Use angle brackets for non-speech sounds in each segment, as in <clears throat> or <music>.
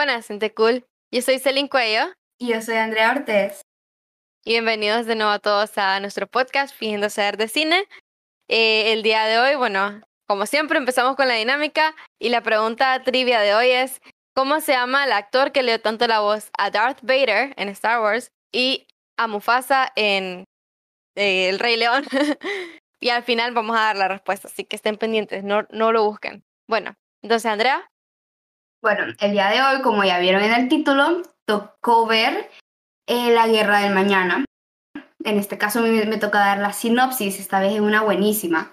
Buenas, gente cool. Yo soy Celin Cuello. Y yo soy Andrea Ortez. Y bienvenidos de nuevo a todos a nuestro podcast Fingiendo Ser de Cine. Eh, el día de hoy, bueno, como siempre, empezamos con la dinámica. Y la pregunta trivia de hoy es: ¿Cómo se llama el actor que le dio tanto la voz a Darth Vader en Star Wars y a Mufasa en eh, El Rey León? <laughs> y al final vamos a dar la respuesta, así que estén pendientes, no, no lo busquen. Bueno, entonces, Andrea. Bueno, el día de hoy, como ya vieron en el título, tocó ver eh, La Guerra del Mañana. En este caso me, me toca dar la sinopsis, esta vez es una buenísima.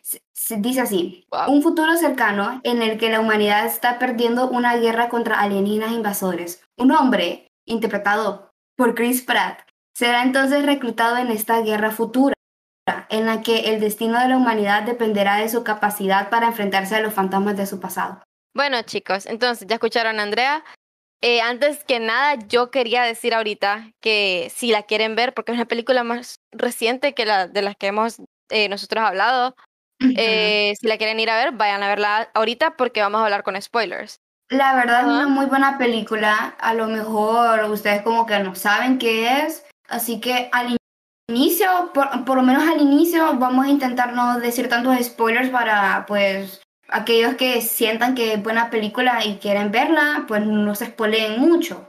Se, dice así, Wow. un futuro cercano en el que la humanidad está perdiendo una guerra contra alienígenas invasores. Un hombre, interpretado por Chris Pratt, será entonces reclutado en esta guerra futura, en la que el destino de la humanidad dependerá de su capacidad para enfrentarse a los fantasmas de su pasado. Bueno, chicos, entonces ya escucharon a Andrea. Eh, antes que nada, yo quería decir ahorita que si la quieren ver, porque es una película más reciente que la de las que hemos eh, nosotros hablado, <clears throat> eh, si la quieren ir a ver, vayan a verla ahorita porque vamos a hablar con spoilers. La verdad es una muy buena película. A lo mejor ustedes como que no saben qué es. Así que al inicio, por, por lo menos al inicio, vamos a intentar no decir tantos spoilers para pues aquellos que sientan que es buena película y quieren verla, pues no se spoileen mucho.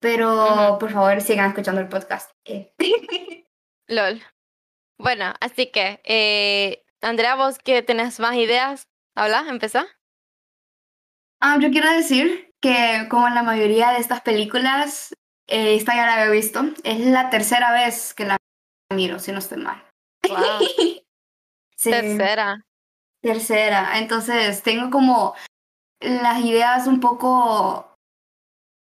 Pero por favor sigan escuchando el podcast. Eh. <laughs> LOL. Bueno, así que, eh, Andrea, vos que tenés más ideas, habla, empezá. Ah, yo quiero decir que como en la mayoría de estas películas, eh, esta ya la había visto. Es la tercera vez que la miro, si no estoy mal. Wow. <laughs> Sí, Tercera. Tercera. Entonces tengo como las ideas un poco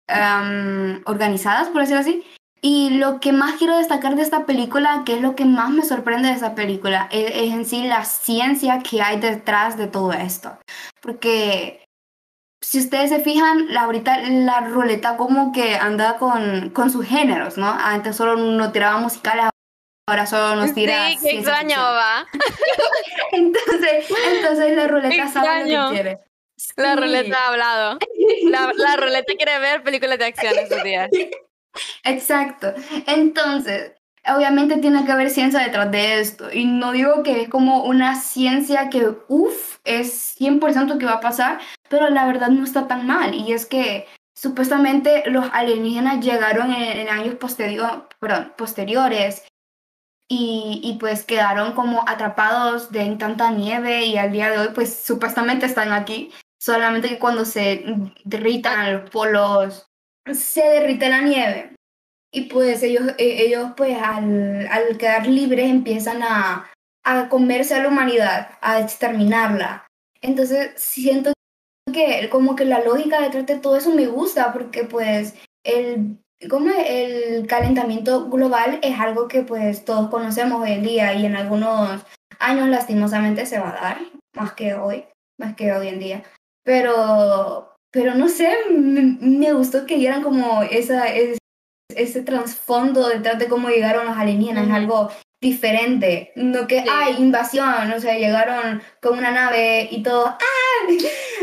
am, organizadas, por decirlo así. Y lo que más quiero destacar de esta película, que es lo que más me sorprende de esta película, es, es en sí la ciencia que hay detrás de todo esto. Porque si ustedes se fijan, la, ahorita la ruleta como que anda con, con sus géneros, ¿no? Antes solo nos tiraba musicales, ahora solo nos tira Sí, qué extraño, va. <laughs> Entonces, entonces la ruleta sabe lo que quiere. La Sí. ruleta ha hablado. La, la ruleta quiere ver películas de acción estos días. <laughs> Exacto. Entonces, obviamente tiene que haber ciencia detrás de esto. Y no digo que es como una ciencia que, uff, es 100% que va a pasar, pero la verdad no está tan mal. Y es que supuestamente los alienígenas llegaron en, en años posterior, perdón, posteriores y, y pues quedaron como atrapados de en tanta nieve y al día de hoy pues supuestamente están aquí. Solamente que cuando se derritan los polos, se derrite la nieve. Y pues ellos, eh, ellos pues al, al quedar libres empiezan a, a comerse a la humanidad, a exterminarla. Entonces siento que como que la lógica detrás de todo eso me gusta porque pues el, como el calentamiento global es algo que pues todos conocemos hoy en día y en algunos años lastimosamente se va a dar, más que hoy, más que hoy en día. Pero, pero no sé, me, me gustó que dieran como esa, es- ese trasfondo detrás de cómo llegaron los alienígenas, Ujú. algo diferente. No que, Sí. ay, invasión, o sea, llegaron con una nave y todo, ¡ah!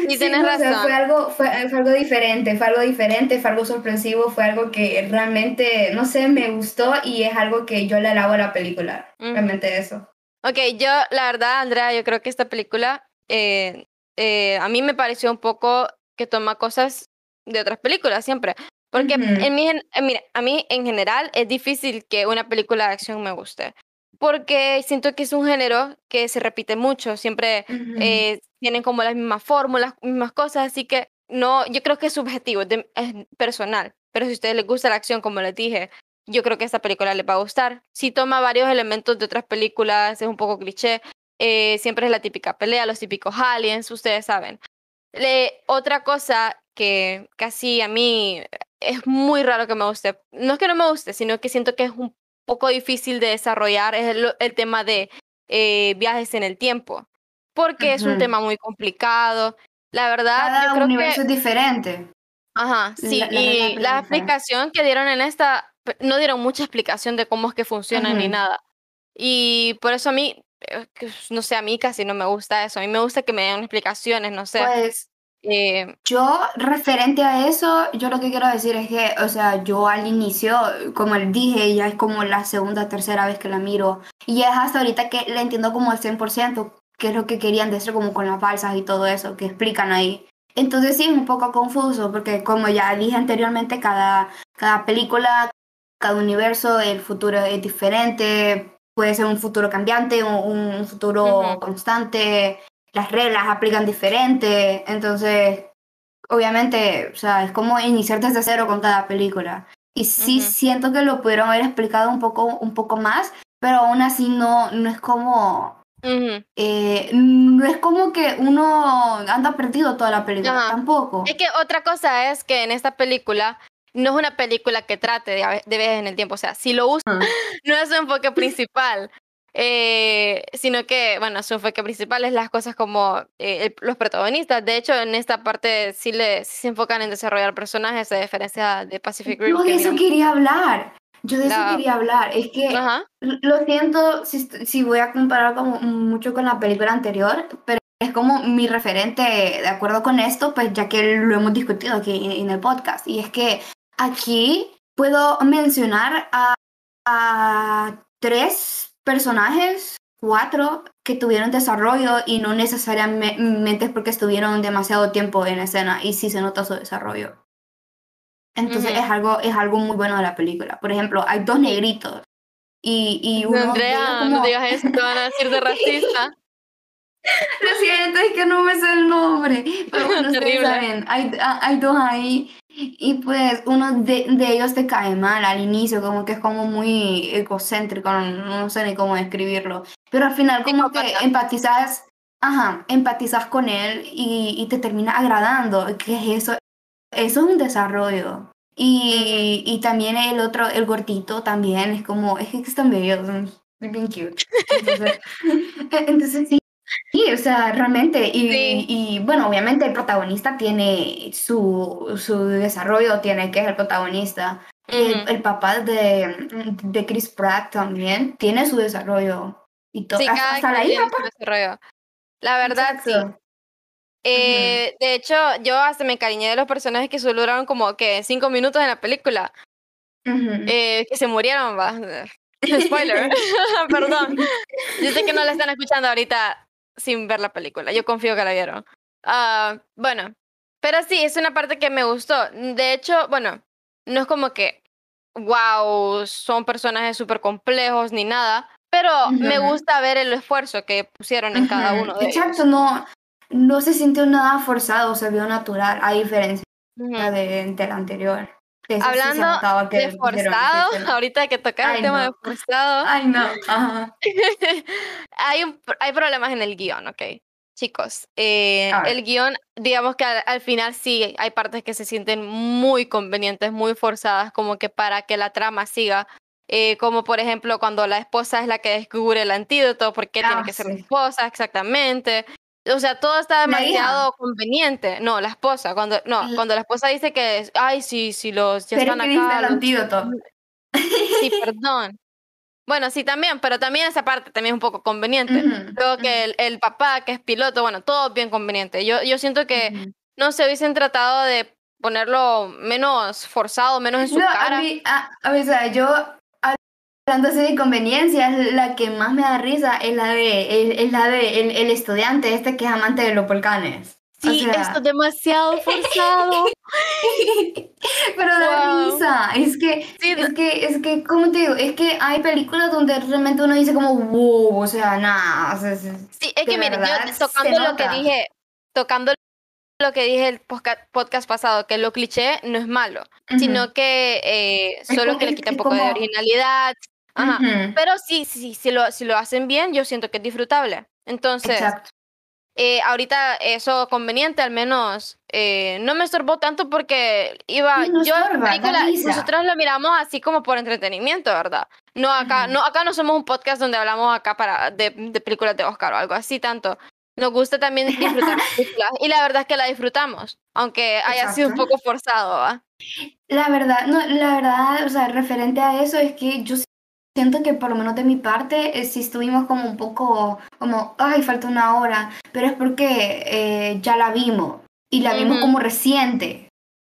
Y <laughs> tienes no, o sea, razón. fue algo, fue, fue algo diferente, fue algo diferente, fue algo sorpresivo, fue algo que realmente, no sé, me gustó y es algo que yo le alabo a la película. Ujú. Realmente eso. Ok, yo, la verdad, Andrea, yo creo que esta película eh, eh, a mí me pareció un poco que toma cosas de otras películas siempre. Porque Ujú. en mi, mira, a mí en general es difícil que una película de acción me guste. Porque siento que es un género que se repite mucho, siempre Ujú. eh, tienen como las mismas fórmulas, mismas cosas, así que no, yo creo que es subjetivo, es de- es personal. Pero si a ustedes les gusta la acción, como les dije, yo creo que esta película les va a gustar. Si toma varios elementos de otras películas, es un poco cliché, eh, siempre es la típica pelea, los típicos aliens, ustedes saben. Le- otra cosa que casi a mí es muy raro que me guste, no es que no me guste, sino que siento que es un poco difícil de desarrollar, es el, el tema de eh, viajes en el tiempo, porque es un tema muy complicado. La verdad, Cada yo creo universo que... es diferente. Ajá, sí, La- la y la explicación que dieron en esta, no dieron mucha explicación de cómo es que funcionan ni Ujú. nada. Y por eso a mí, eh, no sé, a mí casi no me gusta eso. A mí me gusta que me den explicaciones, no sé. Pues Eh, yo, referente a eso, yo lo que quiero decir es que, o sea, yo al inicio, como les dije, ya es como la segunda, tercera vez que la miro. Y es hasta ahorita que la entiendo como al 100%, que es lo que querían decir como con las balsas y todo eso, que explican ahí. Entonces sí, es un poco confuso, porque como ya dije anteriormente, cada, cada película, cada universo, el futuro es diferente, puede ser un futuro cambiante, un, un futuro constante, las reglas aplican diferente, entonces obviamente, o sea, es como iniciar desde cero con cada película. Y sí siento que lo pudieron haber explicado un poco, un poco más, pero aún así no, no es como... Eh, no es como que uno anda perdido toda la película, tampoco. Es que otra cosa es que en esta película no es una película que trate de, de viajes en el tiempo, o sea, si lo usa, <laughs> no es su enfoque principal. Eh, sino que, bueno, su enfoque principal es las cosas como eh, los protagonistas. De hecho, en esta parte sí, le, se enfocan en desarrollar personajes, a diferencia de Pacific Rim. Yo de eso quería hablar. Yo de eso quería hablar. Es que lo siento si, si voy a comparar como mucho con la película anterior, pero es como mi referente de acuerdo con esto, pues ya que lo hemos discutido aquí en el podcast. Y es que aquí puedo mencionar a, a tres personajes, cuatro, que tuvieron desarrollo y no necesariamente es porque estuvieron demasiado tiempo en escena y sí se nota su desarrollo. Entonces es, algo, es algo muy bueno de la película. Por ejemplo, hay dos negritos y, y uno... Andrea, no digas eso, te van a decir de racista. <laughs> Lo siento, es que no me sé el nombre. Pero bueno, <laughs> ustedes saben, hay, hay dos ahí y pues uno de, de, ellos te cae mal al inicio, como que es como muy egocéntrico, no, sé ni cómo describirlo. Pero al final como que empatizas, ajá, empatizas con él y, y, te termina agradando. que es eso? Eso es un desarrollo. Y, y también el otro, el gordito también, es como, es que están bellos, bien cute. Entonces, <laughs> entonces sí, Sí, o sea, realmente, y, y, bueno, obviamente el protagonista tiene su, su desarrollo, tiene que es el protagonista. el, papá de, de Chris Pratt también tiene su desarrollo. Y todo, sí, hasta, la hija. Desarrollo. La verdad, sí. Eh, De hecho, yo hasta me encariñé de los personajes que solo duraron como que cinco minutos en la película. eh, que se murieron, va. <laughs> Spoiler. <laughs> Perdón. <laughs> Yo sé que no la están escuchando ahorita sin ver la película. Yo confío que la vieron. Uh, bueno, pero sí, es una parte que me gustó. De hecho, bueno, no es como que, wow, son personajes súper complejos ni nada, pero me gusta ver el esfuerzo que pusieron en cada uno de Exacto, no, no se sintió nada forzado, se vio natural, a diferencia de, del anterior. Hablando de forzado, <laughs> ahorita que tocar el tema de forzado. Ay, no. <laughs> hay, un, hay problemas en el guion, ¿ok? Chicos, eh, el guion, digamos que al, final sí hay partes que se sienten muy convenientes, muy forzadas, como que para que la trama siga. Eh, como por ejemplo cuando la esposa es la que descubre el antídoto, porque tiene que ser la esposa exactamente o sea, todo está demasiado conveniente. No, la esposa, cuando, no, cuando la esposa dice que, ay, sí, sí, los ya están acá. el antídoto. Sí, <laughs> perdón. Bueno, sí, también, pero también esa parte también es un poco conveniente. Creo que el, el, papá, que es piloto, bueno, todo bien conveniente. Yo, yo siento que no se hubiesen tratado de ponerlo menos forzado, menos en su cara. A, mí, a, a yo Hablando así de conveniencias, la que más me da risa es la de, es, la de el, estudiante este que es amante de los volcanes. Sí, esto es demasiado <laughs> forzado. Pero da risa. Es que, es que, es que, ¿cómo te digo? Es que hay películas donde realmente uno dice como, wow, o sea, nada. sí, es que mire, yo tocando lo que dije, tocando lo que dije el podcast pasado, que lo cliché no es malo, sino que eh, solo que le quita un poco de originalidad, pero sí, sí, si lo, si lo hacen bien, yo siento que es disfrutable. Entonces, eh, ahorita eso conveniente, al menos eh, no me estorbó tanto porque iba, yo, nosotros lo miramos así como por entretenimiento, ¿verdad? No acá, no acá no somos un podcast donde hablamos acá para de, de películas de Oscar o algo así tanto. Nos gusta también disfrutar <laughs> películas y la verdad es que la disfrutamos, aunque haya sido un poco forzado, ¿va? La verdad, no, la verdad, o sea, referente a eso es que yo siento que por lo menos de mi parte, eh, sí estuvimos como un poco como, ay, falta una hora, pero es porque eh, ya la vimos. y la vimos como reciente.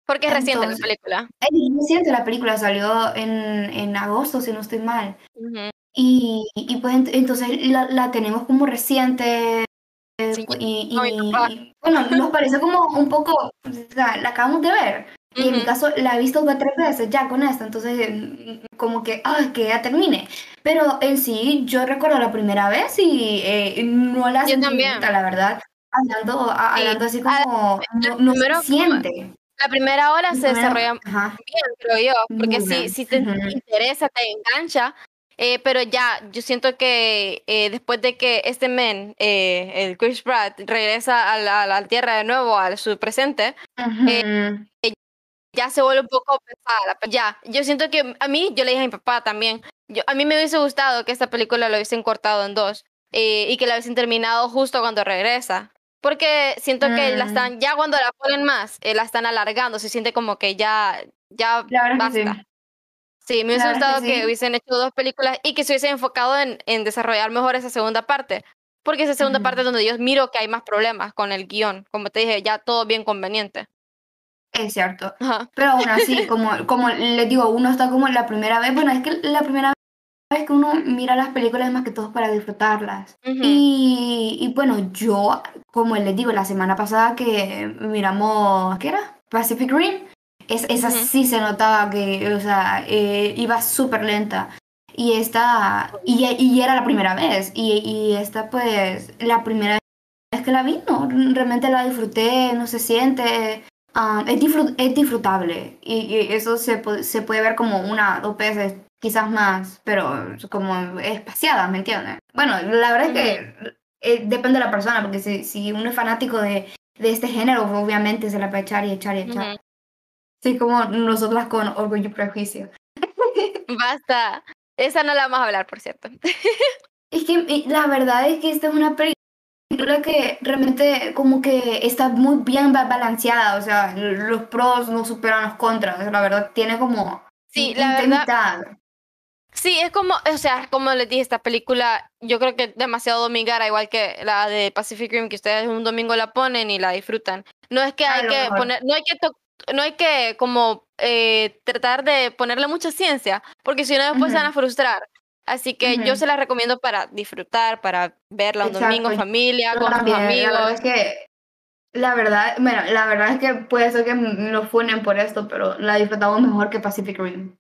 Porque es reciente la película. Es reciente la película, salió en, en agosto, si no estoy mal. y, y, pues entonces la, la tenemos como reciente, y, bueno, nos parece como un poco, o sea, la acabamos de ver. Y en mi caso la he visto dos tres veces ya con esta, entonces como que, ah, que ya termine. Pero en sí, yo recuerdo la primera vez y eh, no la sentí la verdad. Hablando, hablando así como, no, se siente. La primera hora se desarrolla bien, creo yo, porque si, si te interesa, te engancha, eh, pero ya, yo siento que eh, después de que este men, eh, el Chris Pratt, regresa a la, Tierra de nuevo, a su presente, ya se vuelve un poco pesada. Ya, yo siento que a mí, yo le dije a mi papá también, yo, a mí me hubiese gustado que esta película lo hubiesen cortado en dos y que la hubiesen terminado justo cuando regresa. Porque siento que la mm. están, ya cuando la ponen más, la están alargando, se siente como que ya, ya basta. Sí, me hubiese gustado que, hubiesen hecho dos películas y que se hubiesen enfocado en, en desarrollar mejor esa segunda parte. Porque esa segunda parte es donde yo miro que hay más problemas con el guion. Como te dije, ya todo bien conveniente. Es cierto. Pero aún así, como, <laughs> como les digo, uno está como la primera vez. Bueno, es que la primera vez que uno mira las películas es más que todo para disfrutarlas. y, y, bueno, yo, como les digo, la semana pasada que miramos, ¿qué era? Pacific Rim. Es, esa sí se notaba que, o sea, eh, iba súper lenta. Y esta, y, y, era la primera vez. Y, y esta, pues, la primera vez que la vi, no, realmente la disfruté, no se siente. Um, es, es, disfrutable. Y, eso se, se puede ver como una, dos veces, quizás más, pero como espaciada, ¿me entiendes? Bueno, la verdad es que eh, depende de la persona, porque si, si uno es fanático de, de este género, obviamente se la va a echar y echar y echar. Sí, como nosotras con orgullo y prejuicio. <laughs> Basta. Esa no la vamos a hablar, por cierto. Es que la verdad es que esta es una película que realmente como que está muy bien balanceada, o sea, los pros no superan los contras, la verdad tiene como Sí, la verdad. Sí, es como, o sea, como les dije, esta película yo creo que es demasiado domingara, igual que la de Pacific Rim, que ustedes un domingo la ponen y la disfrutan. No es que hay que poner, no hay que no hay que como eh, tratar de ponerle mucha ciencia, porque si no después se van a frustrar. Así que yo se la recomiendo para disfrutar, para verla un domingo en familia, con sus amigos. La verdad es que, la verdad, bueno, la verdad es que puede ser que nos funen por esto, pero la disfrutamos mejor que Pacific Rim.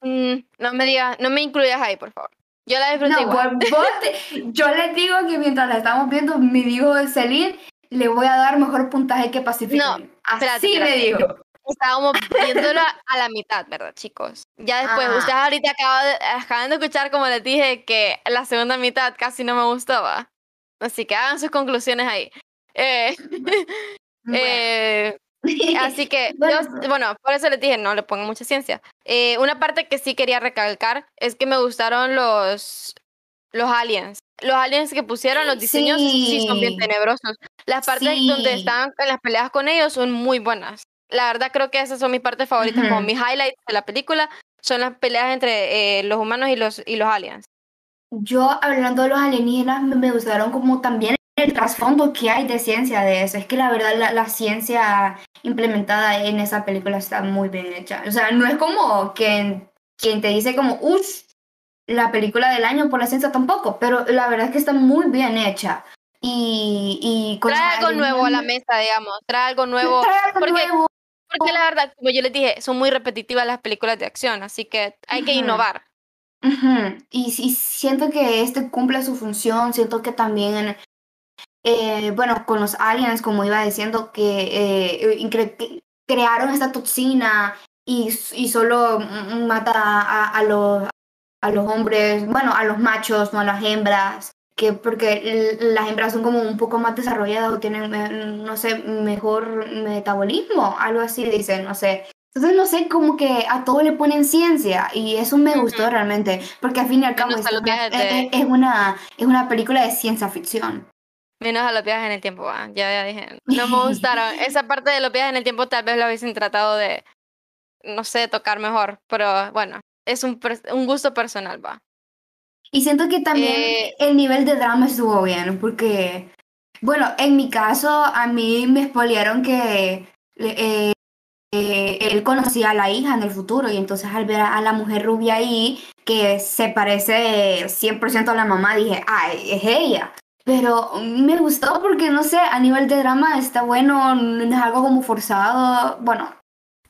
Mm, no me digas, no me incluyas ahí, por favor. Yo la disfruté igual. <laughs> yo les digo que mientras la estamos viendo, mi hijo Celine le voy a dar mejor puntaje que Pacific no, Rim. Así me digo. Estábamos viéndolo a la mitad, ¿verdad, chicos? Ya después, ustedes ahorita acaban de, escuchar, como les dije, que la segunda mitad casi no me gustaba. Así que hagan sus conclusiones ahí. Eh, <laughs> eh, así que, <laughs> bueno. por eso les dije, no le pongo mucha ciencia. Eh, una parte que sí quería recalcar es que me gustaron los, los aliens. Los aliens que pusieron, los diseños sí, son bien tenebrosos. Las partes donde están en las peleas con ellos son muy buenas la verdad creo que esas son mis partes favoritas, como mis highlights de la película, son las peleas entre eh, los humanos y los, y los aliens. Yo, hablando de los alienígenas, me gustaron como también el trasfondo que hay de ciencia de eso. Es que la verdad la, la, ciencia implementada en esa película está muy bien hecha. O sea, no es como quien, quien te dice como, uff, la película del año por la ciencia tampoco, pero la verdad es que está muy bien hecha. Y, y trae algo nuevo a la mesa, digamos, trae algo nuevo. Trae algo porque nuevo. Porque la verdad, como yo les dije, son muy repetitivas las películas de acción, así que hay que innovar. y, siento que este cumple su función, siento que también, eh, bueno, con los aliens, como iba diciendo, que eh, crearon esta toxina y, y solo mata a, a, los, a los hombres, bueno, a los machos, no a las hembras que porque las hembras son como un poco más desarrolladas o tienen, eh, no sé, mejor metabolismo, algo así dicen, no sé. Entonces, no sé, como que a todo le ponen ciencia y eso me gustó realmente, porque al fin y al cabo es, es, una, es una película de ciencia ficción. Menos a los viajes en el tiempo, ya, ya dije. <laughs> No me gustaron. Esa parte de los viajes en el tiempo tal vez lo hubiesen tratado de, no sé, tocar mejor, pero bueno, es un, un gusto personal, va. Y siento que también eh, el nivel de drama estuvo bien, porque Bueno, en mi caso, a mí me expoliaron que eh, eh, él conocía a la hija en el futuro y entonces al ver a la mujer rubia ahí, que se parece 100% a la mamá, dije, ay, es ella. Pero me gustó porque, no sé, a nivel de drama está bueno, no es algo como forzado. Bueno,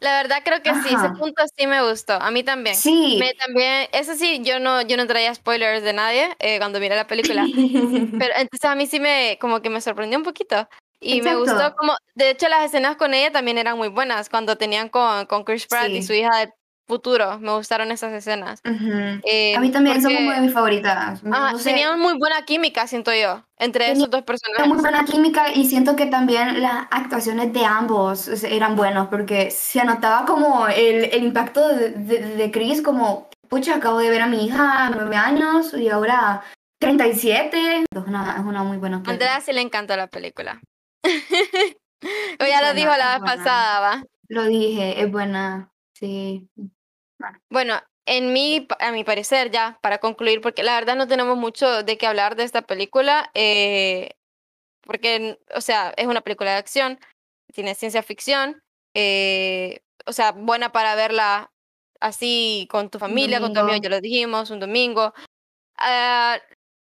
la verdad creo que sí, ese punto sí me gustó, a mí también. Sí. Me, también, eso sí, yo no, yo no traía spoilers de nadie eh, cuando miré la película, <laughs> pero entonces a mí sí me, como que me sorprendió un poquito. Y me gustó como, de hecho las escenas con ella también eran muy buenas, cuando tenían con, con Chris Pratt y su hija de futuro. Me gustaron esas escenas. Eh, a mí también son como de mis favoritas. Tenían muy buena química, siento yo, entre esos dos personajes. Muy buena química y siento que también las actuaciones de ambos eran buenos porque se notaba como el, el impacto de, de, Chris, como, pucha, acabo de ver a mi hija nueve años y ahora 37. Es una, es una muy buena película. Andrea sí le encantó la película. <laughs> o ya lo dijo la vez pasada, ¿va? Lo dije, es buena, sí. Bueno, en mi, a mi parecer, ya para concluir, porque la verdad no tenemos mucho de qué hablar de esta película, eh, porque, o sea, es una película de acción, tiene ciencia ficción, eh, o sea, buena para verla así con tu familia, con tu amigo, ya lo dijimos, un domingo. Ah,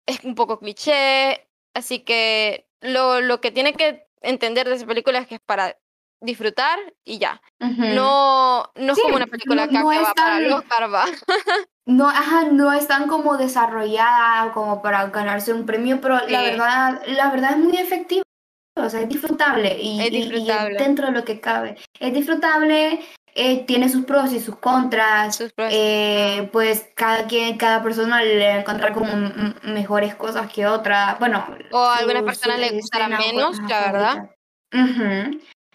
es un poco cliché, así que lo, lo que tiene que entender de esa película es que es para disfrutar y ya. No, no es como una película que acaba para los <laughs> no, ajá, no es tan como desarrollada como para ganarse un premio, pero la verdad, la verdad es muy efectiva. O sea, es disfrutable y, disfrutable. dentro de lo que cabe. Es disfrutable, eh, tiene sus pros y sus contras. Eh, pues cada quien, cada persona le va a encontrar como mejores cosas que otras. Bueno, o a algunas personas le gustará menos, la verdad.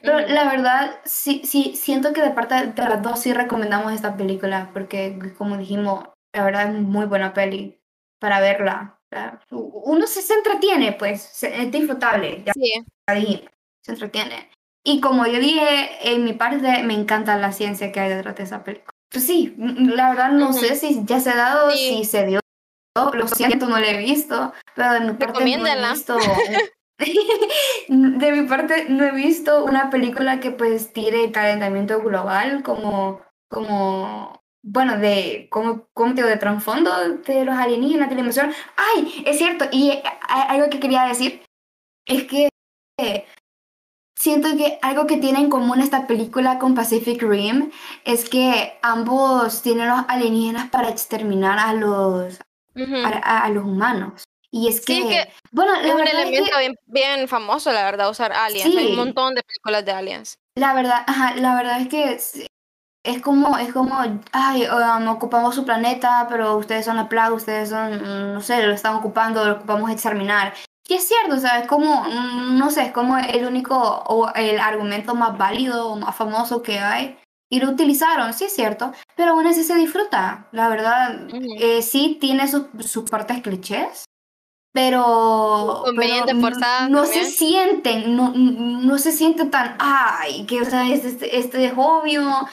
Pero la verdad, sí, sí, siento que de parte de las dos sí recomendamos esta película, porque como dijimos, la verdad es muy buena peli para verla. Uno se, se entretiene, pues, es disfrutable. Ya sí. se entretiene. Y como yo dije, en mi parte me encanta la ciencia que hay detrás de esa película. Pues sí, la verdad no sé si ya se ha dado, si se dio. Lo siento, no lo he visto, pero de mi parte no he visto <laughs> de mi parte, no he visto una película que pues tire calentamiento global como, como bueno, de, como, como de trasfondo de los alienígenas de la emoción. ¡Ay! Es cierto, y algo que quería decir es que siento que algo que tiene en común esta película con Pacific Rim es que ambos tienen los alienígenas para exterminar a los, a los humanos. Y es que, bueno, es un elemento bien, famoso, la verdad, usar aliens. Hay un montón de películas de aliens. La verdad, ajá, la verdad es que es, como, es como, ay, um, ocupamos su planeta, pero ustedes son la plaga, ustedes son, no sé, lo están ocupando, lo ocupamos exterminar. Y es cierto, o sea, es como, no sé, es como el único o el argumento más válido o más famoso que hay. Y lo utilizaron, sí es cierto, pero aún así se disfruta. La verdad, eh, sí tiene sus, sus partes clichés, pero, no, se sienten, no, no se sienten tan, ay, que o sea, este, este es obvio,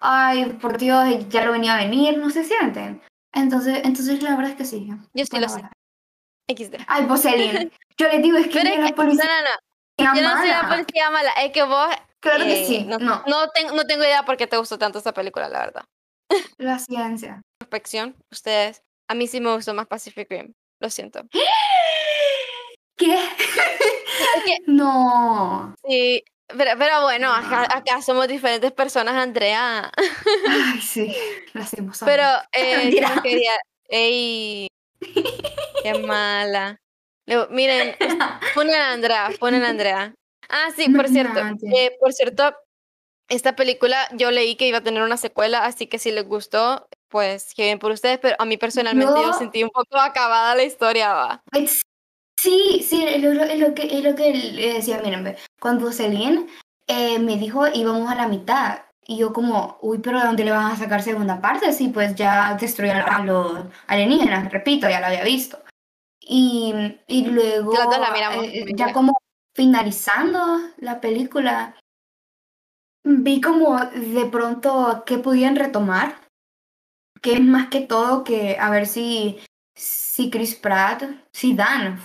ay, por Dios, ya lo venía a venir, no se sienten. Entonces, entonces la verdad es que sí. Yo sí lo sé. XD. Ay, vos, yo les digo, es que, la policía no, no, no. Yo no soy la policía mala, es que vos... Claro que sí, no, no. No, tengo, no tengo idea por qué te gustó tanto esta película, la verdad. La ciencia. Inspección, ustedes, a mí sí me gustó más Pacific Rim. Lo siento. ¿Qué? <laughs> no. Sí, pero, pero bueno, acá, somos diferentes personas, Andrea. Ay, sí, <laughs> lo hacemos. Pero, eh, <laughs> quería. Ey, qué mala. miren, ponen a Andrea, ponen a Andrea. Ah, sí, por cierto. Eh, por cierto, esta película yo leí que iba a tener una secuela, así que si les gustó, pues qué bien por ustedes, pero a mí personalmente yo sentí un poco acabada la historia, va. Sí, sí, es lo, lo, que, es lo que le decía, miren, cuando Celine eh, me dijo íbamos a la mitad, y yo como, uy, pero ¿de dónde le van a sacar segunda parte? Sí, pues ya destruyeron a los alienígenas, repito, ya lo había visto. Y, y luego, eh, ya como finalizando la película, vi como de pronto que podían retomar que es más que todo que a ver si, si Chris Pratt, si Dan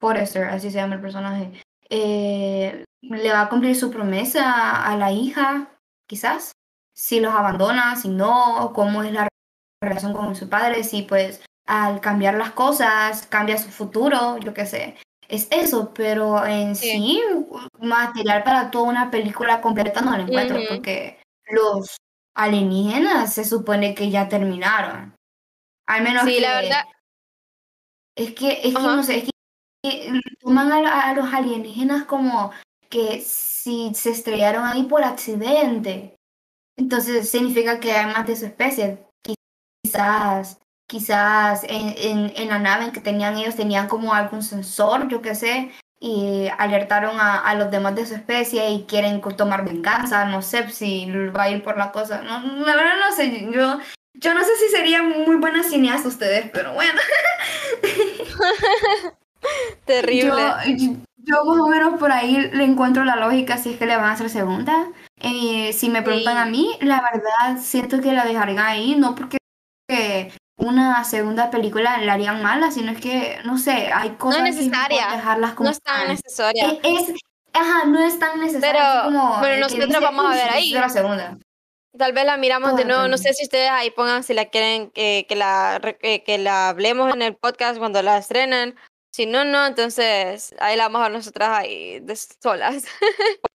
Forrester, así se llama el personaje, eh, le va a cumplir su promesa a la hija, quizás, si los abandona, si no, cómo es la relación con su padre, si pues al cambiar las cosas cambia su futuro, yo qué sé. Es eso, pero en sí, material para toda una película completa no lo encuentro, porque los alienígenas se supone que ya terminaron. Al menos Sí, que, la verdad, es que, es que no sé, es que toman a, a los alienígenas como que si se estrellaron ahí por accidente. Entonces significa que hay más de su especie. Quizás, quizás en, en, en la nave que tenían ellos tenían como algún sensor, yo qué sé, y alertaron a, a los demás de su especie y quieren tomar venganza. No sé si va a ir por la cosa. No, la verdad no sé. Yo, yo no sé si serían muy buenas cineastas ustedes, pero bueno. <laughs> terrible. Yo, yo más o menos por ahí le encuentro la lógica si es que le van a hacer segunda. Eh, si me preguntan a mí, la verdad siento que la dejarían ahí, no porque que una segunda película la harían mala, sino es que, no sé, hay No cosas que es mejor necesaria, dejarlas como no es tan necesaria. Es, es- ajá, no es tan necesario así Pero, como que nosotros dice, vamos a "Uy, ver ahí. la segunda. Tal vez la miramos de Toda nuevo. No sé si ustedes ahí pongan si la quieren eh, que la eh, que la hablemos en el podcast cuando la estrenen. Si no, no, entonces ahí la vamos a nosotras ahí de solas. <laughs>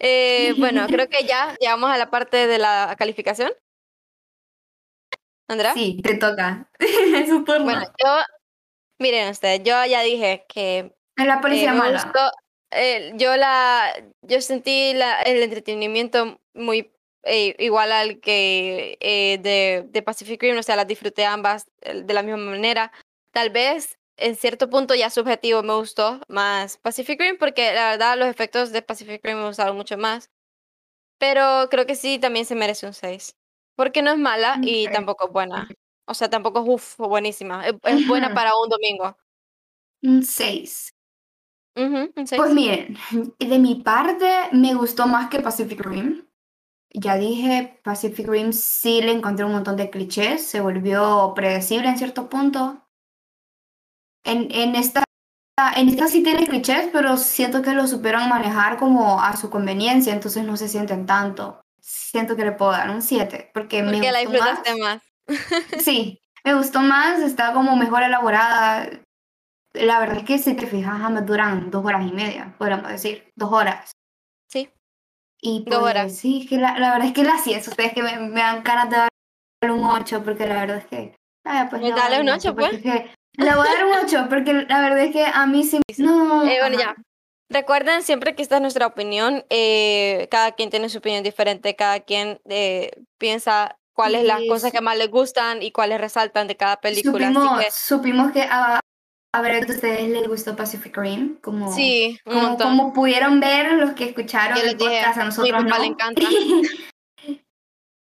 Eh, bueno, creo que ya llegamos a la parte de la calificación. ¿Andrea? Sí, te toca. <laughs> es su turno. Bueno, yo, miren ustedes, yo ya dije que es la eh, policía me mala. gustó, eh, yo la, yo sentí la, el entretenimiento muy eh, igual al que eh, de, de Pacific Rim, o sea, las disfruté ambas eh, de la misma manera. Tal vez en cierto punto ya subjetivo me gustó más Pacific Rim porque la verdad los efectos de Pacific Rim me gustaron mucho más. Pero creo que sí, también se merece un 6. Porque no es mala y Ok. tampoco es buena. O sea, tampoco es uf, buenísima. Es, es buena para un domingo. Un 6. Ujú, un 6. Pues miren, <laughs> de mi parte me gustó más que Pacific Rim. Ya dije, Pacific Rim sí le encontré un montón de clichés, se volvió predecible en cierto punto. En, en esta, en esta sí tiene clichés, pero siento que lo supieron manejar como a su conveniencia, entonces no se sienten tanto. Siento que le puedo dar un 7, porque me Porque la gustó más. disfrutaste más. <laughs> Sí, me gustó más, está como mejor elaborada. La verdad es que si te fijas, me duran dos horas y media, podríamos decir, dos horas. Sí. Y Dos horas. pues sí, que la, la verdad es que la siento, ustedes que me, me dan ganas de darle un 8, porque la verdad es que... ah, pues Pues dale un ocho, porque es que- le voy a dar un 8, porque la verdad es que a mí sí... <laughs> No, Eh, bueno, ya. Recuerden siempre que esta es nuestra opinión. eh, cada quien tiene su opinión diferente. Cada quien eh, piensa cuáles las Y cosas que más les gustan y cuáles resaltan de cada película. supimos, Así que supimos que a, a ver, ustedes les gustó Pacific Rim, como, sí, como, pudieron ver los que escucharon el podcast, a mi nosotros papá no. le encanta. <laughs>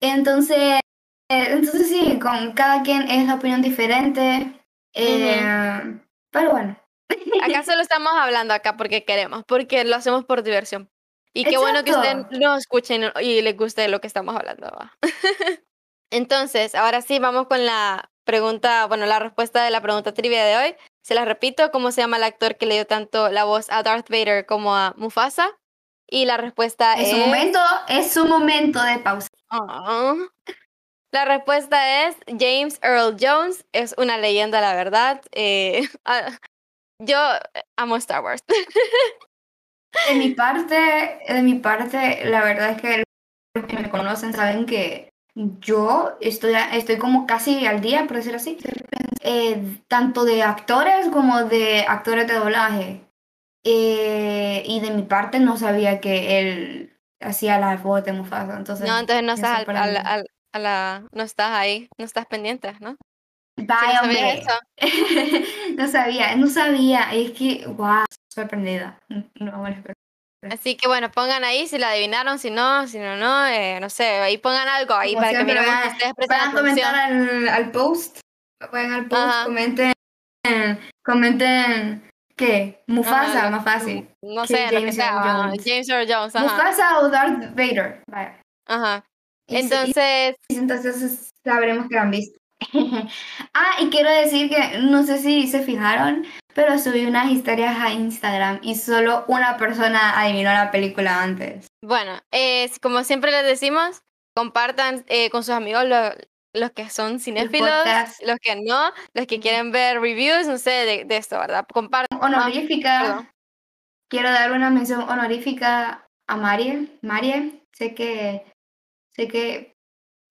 entonces, entonces sí, con cada quien es la opinión diferente. eh, Pero bueno. Acá solo estamos hablando acá porque queremos, porque lo hacemos por diversión. Y qué bueno que ustedes nos escuchen y les guste lo que estamos hablando. ¿va? <laughs> Entonces, ahora sí, vamos con la pregunta, bueno, la respuesta de la pregunta trivia de hoy. Se la repito, ¿cómo se llama el actor que le dio tanto la voz a Darth Vader como a Mufasa? Y la respuesta Es es... su momento, es su momento de pausa. Ah. La respuesta es James Earl Jones. Es una leyenda, la verdad. Eh, <laughs> ah, yo amo Star Wars. <laughs> De mi parte, de mi parte, la verdad es que los que me conocen saben que yo estoy, estoy como casi al día, por decir así, eh, tanto de actores como de actores de doblaje. Eh, y de mi parte no sabía que él hacía la voz de Mufasa, entonces... No, entonces no estás, al- al- al- a la, no estás ahí, no estás pendiente, ¿no? Vaya, <laughs> no sabía, no sabía. Es que, wow, sorprendida. No. Así que bueno, pongan ahí si la adivinaron, si no, si no, no, eh, no sé, ahí pongan algo ahí Como para que miremos ustedes a comentar al, al post. Vayan al post, Ajá. comenten. Comenten. ¿Qué? Mufasa, Ajá, más fácil. No sé, lo que James sea, ajá, Jones. James Earl Jones, ajá. Mufasa o Darth Vader. Ajá. Entonces, y entonces sabremos que lo han visto. <laughs> ah, y quiero decir que no sé si se fijaron, pero subí unas historias a Instagram y solo una persona adivinó la película antes. Bueno, eh, como siempre les decimos, compartan eh, con sus amigos los que son cinéfilos, los que no, los que quieren ver reviews, no sé, de, de esto, ¿verdad? Compartan. Honorífica. Quiero dar una mención honorífica a Marie. Marie, sé que, sé que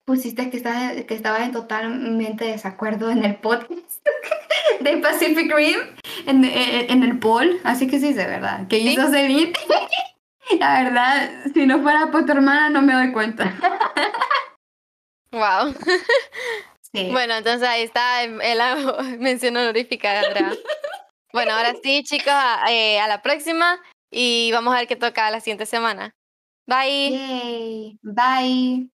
pusiste que, estás, que estabas en totalmente desacuerdo en el podcast <laughs> de Pacific Rim, en, en, el poll, así que sí, de verdad, que hizo Celine. <laughs> La verdad, si no fuera por tu hermana, no me doy cuenta. <laughs> Wow. Sí. Bueno, entonces ahí está la mención honorífica de Andrea. Bueno, ahora sí, chicos, eh, a, la próxima y vamos a ver qué toca la siguiente semana. Bye. Bye.